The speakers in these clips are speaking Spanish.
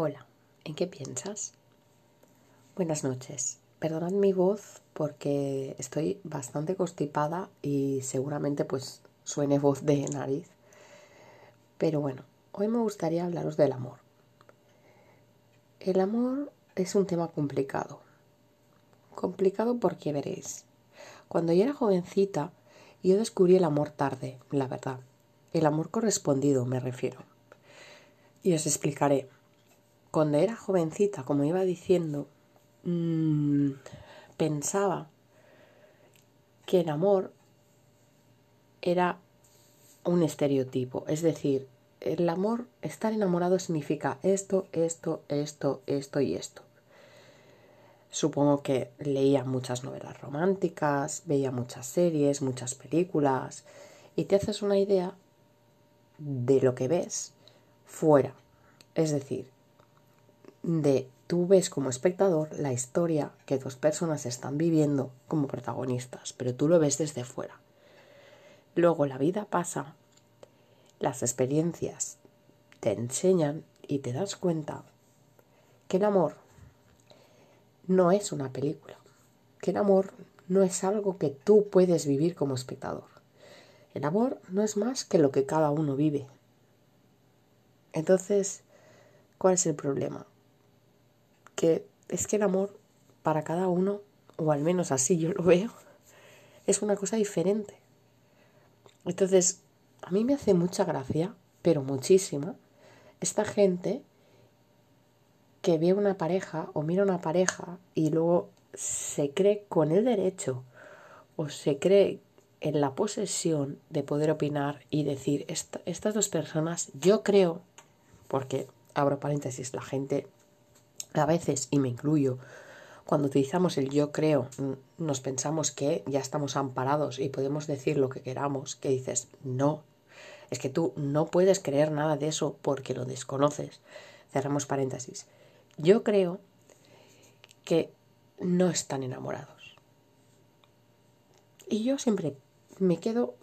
Hola, ¿en qué piensas? Buenas noches. Perdonad mi voz porque estoy bastante constipada y seguramente pues suene voz de nariz. Pero bueno, hoy me gustaría hablaros del amor. El amor es un tema complicado. Complicado porque veréis. Cuando yo era jovencita, yo descubrí el amor tarde, la verdad. El amor correspondido, me refiero. Y os explicaré. Cuando era jovencita, como iba diciendo, mmm, pensaba que el amor era un estereotipo. Es decir, el amor, estar enamorado significa esto, esto, esto, esto y esto. Supongo que leía muchas novelas románticas, veía muchas series, muchas películas, y te haces una idea de lo que ves fuera. Es decir, de tú ves como espectador la historia que dos personas están viviendo como protagonistas, pero tú lo ves desde fuera. Luego la vida pasa, las experiencias te enseñan y te das cuenta que el amor no es una película, que el amor no es algo que tú puedes vivir como espectador. El amor no es más que lo que cada uno vive. Entonces, ¿cuál es el problema? Que es que el amor para cada uno, o al menos así yo lo veo, es una cosa diferente. Entonces, a mí me hace mucha gracia, pero muchísima, esta gente que ve una pareja o mira una pareja y luego se cree con el derecho o se cree en la posesión de poder opinar y decir estas dos personas yo creo porque abro paréntesis la gente a veces y me incluyo cuando utilizamos el yo creo nos pensamos que ya estamos amparados y podemos decir lo que queramos que dices no es que tú no puedes creer nada de eso porque lo desconoces. Cerramos paréntesis. Yo creo que no están enamorados. Y yo siempre me quedo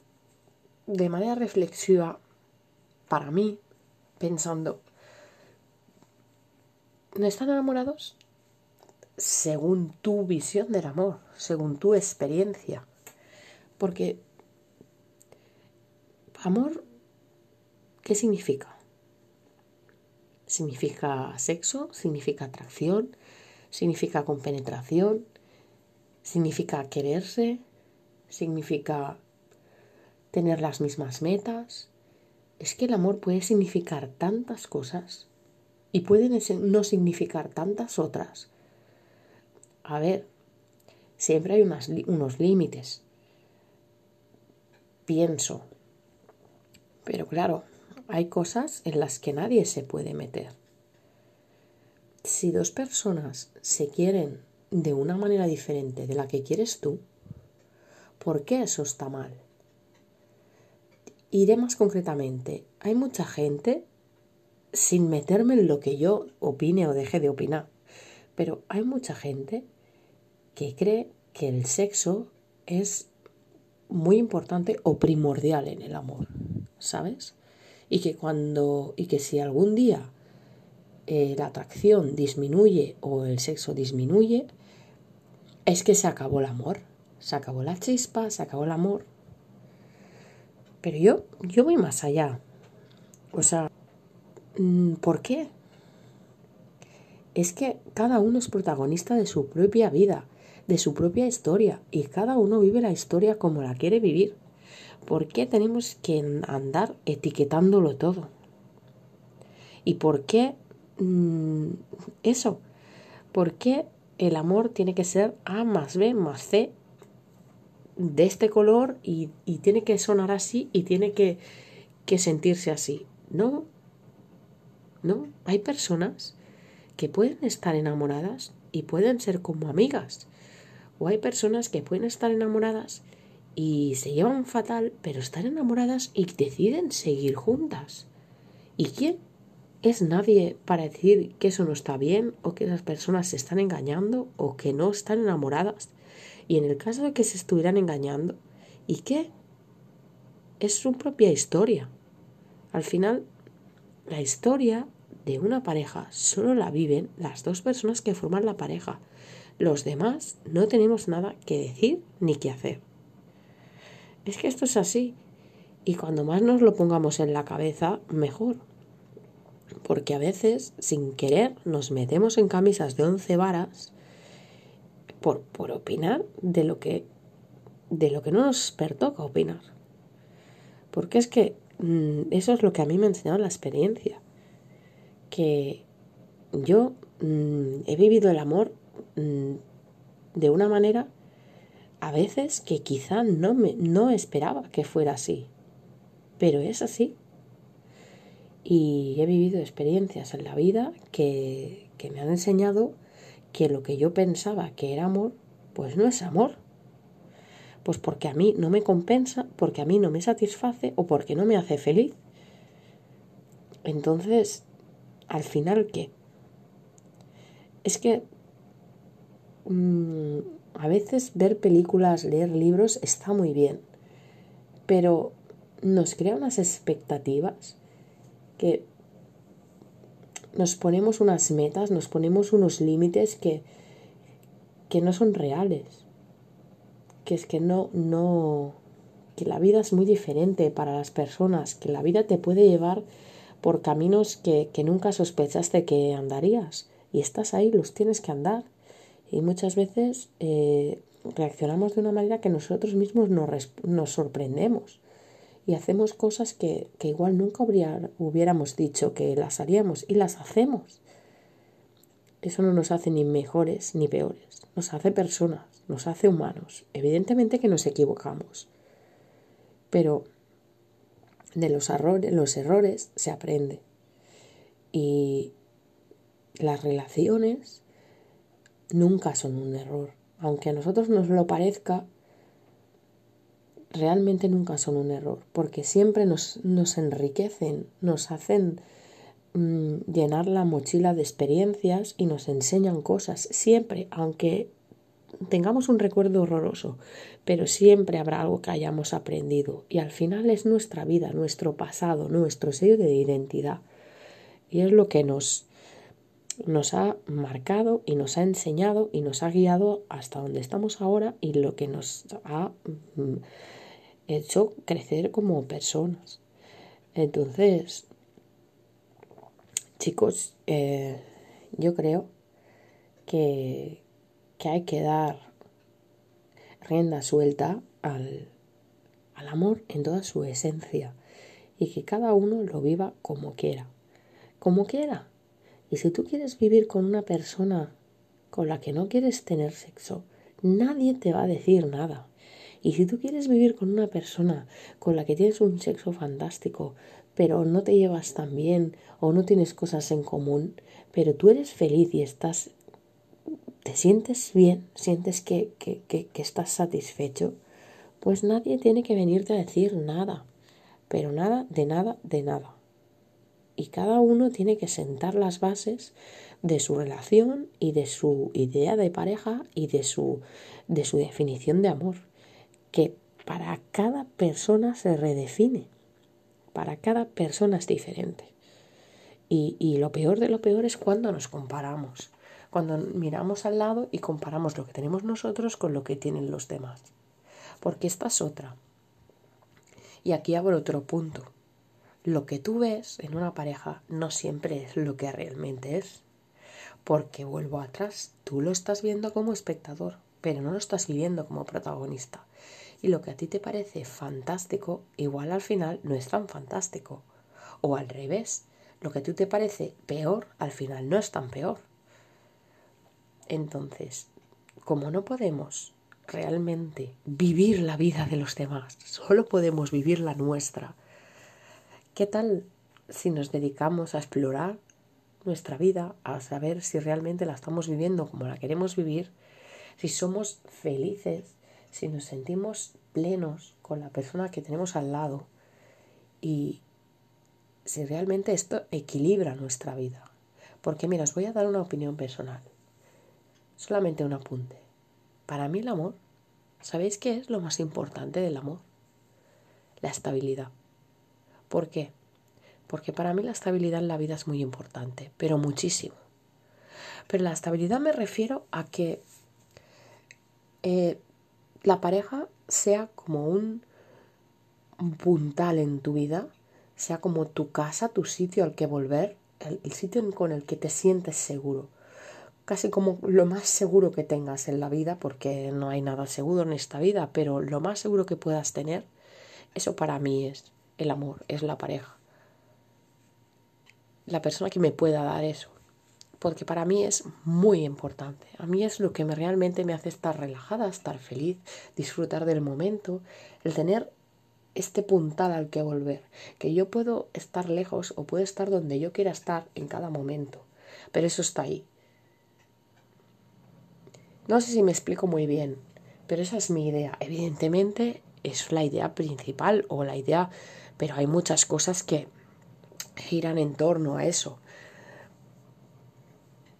de manera reflexiva para mí pensando, ¿no están enamorados? Según tu visión del amor, según tu experiencia. Porque amor, ¿qué significa? significa sexo, significa atracción, significa compenetración, significa quererse, significa tener las mismas metas. Es que el amor puede significar tantas cosas y puede no significar tantas otras. A ver, siempre hay unos límites. Pienso. Pero claro, hay cosas en las que nadie se puede meter. Si dos personas se quieren de una manera diferente de la que quieres tú, ¿por qué eso está mal? Iré más concretamente. Hay mucha gente, sin meterme en lo que yo opine o deje de opinar, pero hay mucha gente que cree que el sexo es muy importante o primordial en el amor, ¿sabes? y que cuando y que si algún día eh, la atracción disminuye o el sexo disminuye, es que se acabó el amor, se acabó la chispa, se acabó el amor. Pero yo, yo voy más allá. O sea, ¿por qué? Es que cada uno es protagonista de su propia vida, de su propia historia, y cada uno vive la historia como la quiere vivir. ¿Por qué tenemos que andar etiquetándolo todo? ¿Y por qué mm, eso? ¿Por qué el amor tiene que ser A más B más C de este color y, tiene que sonar así y tiene que, que sentirse así? No, no, hay personas que pueden estar enamoradas y pueden ser como amigas. O hay personas que pueden estar enamoradas y se llevan fatal, pero están enamoradas y deciden seguir juntas. ¿Y quién es nadie para decir que eso no está bien o que las personas se están engañando o que no están enamoradas? Y en el caso de que se estuvieran engañando, ¿y qué? Es su propia historia. Al final, la historia de una pareja solo la viven las dos personas que forman la pareja. Los demás no tenemos nada que decir ni que hacer. Es que esto es así. Y cuando más nos lo pongamos en la cabeza, mejor. Porque a veces, sin querer, nos metemos en camisas de once varas por, por opinar de lo que de lo que no nos pertoca opinar. Porque es que mm, eso es lo que a mí me ha enseñado la experiencia que yo mm, he vivido el amor mm, de una manera a veces que quizá no, me, no esperaba que fuera así, pero es así. Y he vivido experiencias en la vida que, que me han enseñado que lo que yo pensaba que era amor, pues no es amor. Pues porque a mí no me compensa, porque a mí no me satisface o porque no me hace feliz. Entonces, al final, ¿qué? Es que mm, a veces ver películas, leer libros está muy bien, pero nos crea unas expectativas que nos ponemos unas metas, nos ponemos unos límites que, que no son reales. Que es que no, no, que la vida es muy diferente para las personas, que la vida te puede llevar por caminos que, nunca sospechaste que andarías y estás ahí, los tienes que andar. Y muchas veces eh, reaccionamos de una manera que nosotros mismos nos, nos sorprendemos y hacemos cosas que, que igual nunca hubiéramos dicho que las haríamos y las hacemos. Eso no nos hace ni mejores ni peores, nos hace personas, nos hace humanos. Evidentemente que nos equivocamos, pero de los, errores, los errores se aprende. Y las relaciones nunca son un error. Aunque a nosotros nos lo parezca, realmente nunca son un error, porque siempre nos, nos enriquecen, nos hacen mm, llenar la mochila de experiencias y nos enseñan cosas, siempre, aunque tengamos un recuerdo horroroso, pero siempre habrá algo que hayamos aprendido y al final es nuestra vida, nuestro pasado, nuestro sello de identidad. Y es lo que nos, nos ha marcado y nos ha enseñado y nos ha guiado hasta donde estamos ahora y lo que nos ha mm, hecho crecer como personas. Entonces, chicos, eh, yo creo que, que hay que dar rienda suelta al, al amor en toda su esencia y que cada uno lo viva como quiera, como quiera. Y si tú quieres vivir con una persona con la que no quieres tener sexo, nadie te va a decir nada. Y si tú quieres vivir con una persona con la que tienes un sexo fantástico, pero no te llevas tan bien o no tienes cosas en común, pero tú eres feliz y estás te sientes bien, sientes que, que, que, estás satisfecho, pues nadie tiene que venirte a decir nada, pero nada, de nada, de nada. Y cada uno tiene que sentar las bases de su relación y de su idea de pareja y de su, de su definición de amor, que para cada persona se redefine, para cada persona es diferente. Y, y lo peor de lo peor es cuando nos comparamos cuando miramos al lado y comparamos lo que tenemos nosotros con lo que tienen los demás. Porque esta es otra. Y aquí abro otro punto. Lo que tú ves en una pareja no siempre es lo que realmente es. Porque vuelvo atrás, tú lo estás viendo como espectador, pero no lo estás viviendo como protagonista. Y lo que a ti te parece fantástico, igual al final no es tan fantástico. O al revés, lo que a ti te parece peor, al final no es tan peor. Entonces, como no podemos realmente vivir la vida de los demás, solo podemos vivir la nuestra, ¿qué tal si nos dedicamos a explorar nuestra vida, a saber si realmente la estamos viviendo como la queremos vivir, si somos felices, si nos sentimos plenos con la persona que tenemos al lado y si realmente esto equilibra nuestra vida. Porque mira, os voy a dar una opinión personal. Solamente un apunte. Para mí el amor, ¿sabéis qué es lo más importante del amor? La estabilidad. ¿Por qué? porque para mí la estabilidad en la vida es muy importante, pero muchísimo. Pero la estabilidad me refiero a que eh, la pareja sea como un, puntal en tu vida, sea como tu casa, tu sitio al que volver, el sitio con el que te sientes seguro casi como lo más seguro que tengas en la vida, porque no hay nada seguro en esta vida, pero lo más seguro que puedas tener, eso para mí es el amor, es la pareja. La persona que me pueda dar eso, porque para mí es muy importante. A mí es lo que me, realmente me hace estar relajada, estar feliz, disfrutar del momento, el tener este puntal al que volver, que yo puedo estar lejos o puedo estar donde yo quiera estar en cada momento, pero eso está ahí, no sé si me explico muy bien, pero esa es mi idea. Evidentemente es la idea principal o la idea, pero hay muchas cosas que giran en torno a eso.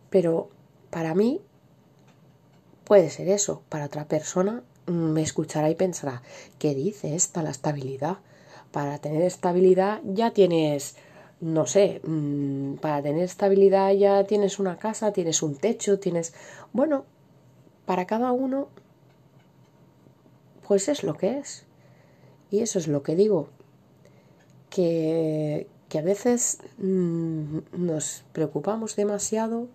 Pero para mí puede ser eso, para otra persona me escuchará y pensará, ¿qué dice esta la estabilidad? Para tener estabilidad ya tienes, no sé, mm, para tener estabilidad ya tienes una casa, tienes un techo, tienes, bueno, para cada uno, pues es lo que es. Y eso es lo que digo, que, que a veces mm, nos preocupamos demasiado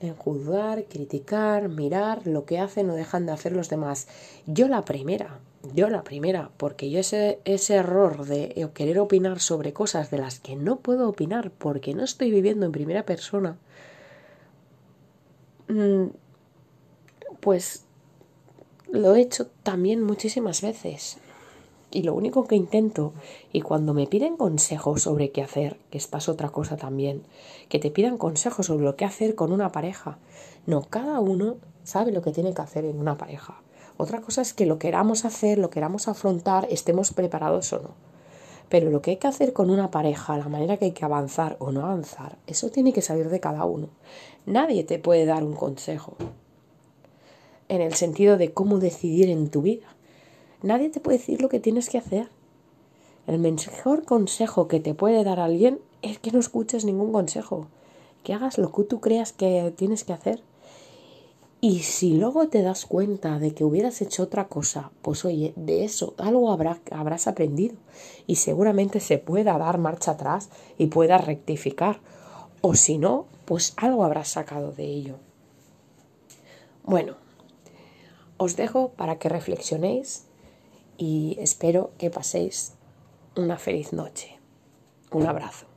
en juzgar, criticar, mirar lo que hacen o dejan de hacer los demás. Yo la primera, yo la primera, porque yo ese, ese error de querer opinar sobre cosas de las que no puedo opinar porque no estoy viviendo en primera persona, mm, pues lo he hecho también muchísimas veces. Y lo único que intento, y cuando me piden consejos sobre qué hacer, que es otra cosa también, que te pidan consejos sobre lo que hacer con una pareja. No, cada uno sabe lo que tiene que hacer en una pareja. Otra cosa es que lo queramos hacer, lo queramos afrontar, estemos preparados o no. Pero lo que hay que hacer con una pareja, la manera que hay que avanzar o no avanzar, eso tiene que salir de cada uno. Nadie te puede dar un consejo en el sentido de cómo decidir en tu vida. Nadie te puede decir lo que tienes que hacer. El mejor consejo que te puede dar alguien es que no escuches ningún consejo, que hagas lo que tú creas que tienes que hacer. Y si luego te das cuenta de que hubieras hecho otra cosa, pues oye, de eso algo habrá, habrás aprendido y seguramente se pueda dar marcha atrás y puedas rectificar. O si no, pues algo habrás sacado de ello. Bueno, os dejo para que reflexionéis y espero que paséis una feliz noche. Un abrazo.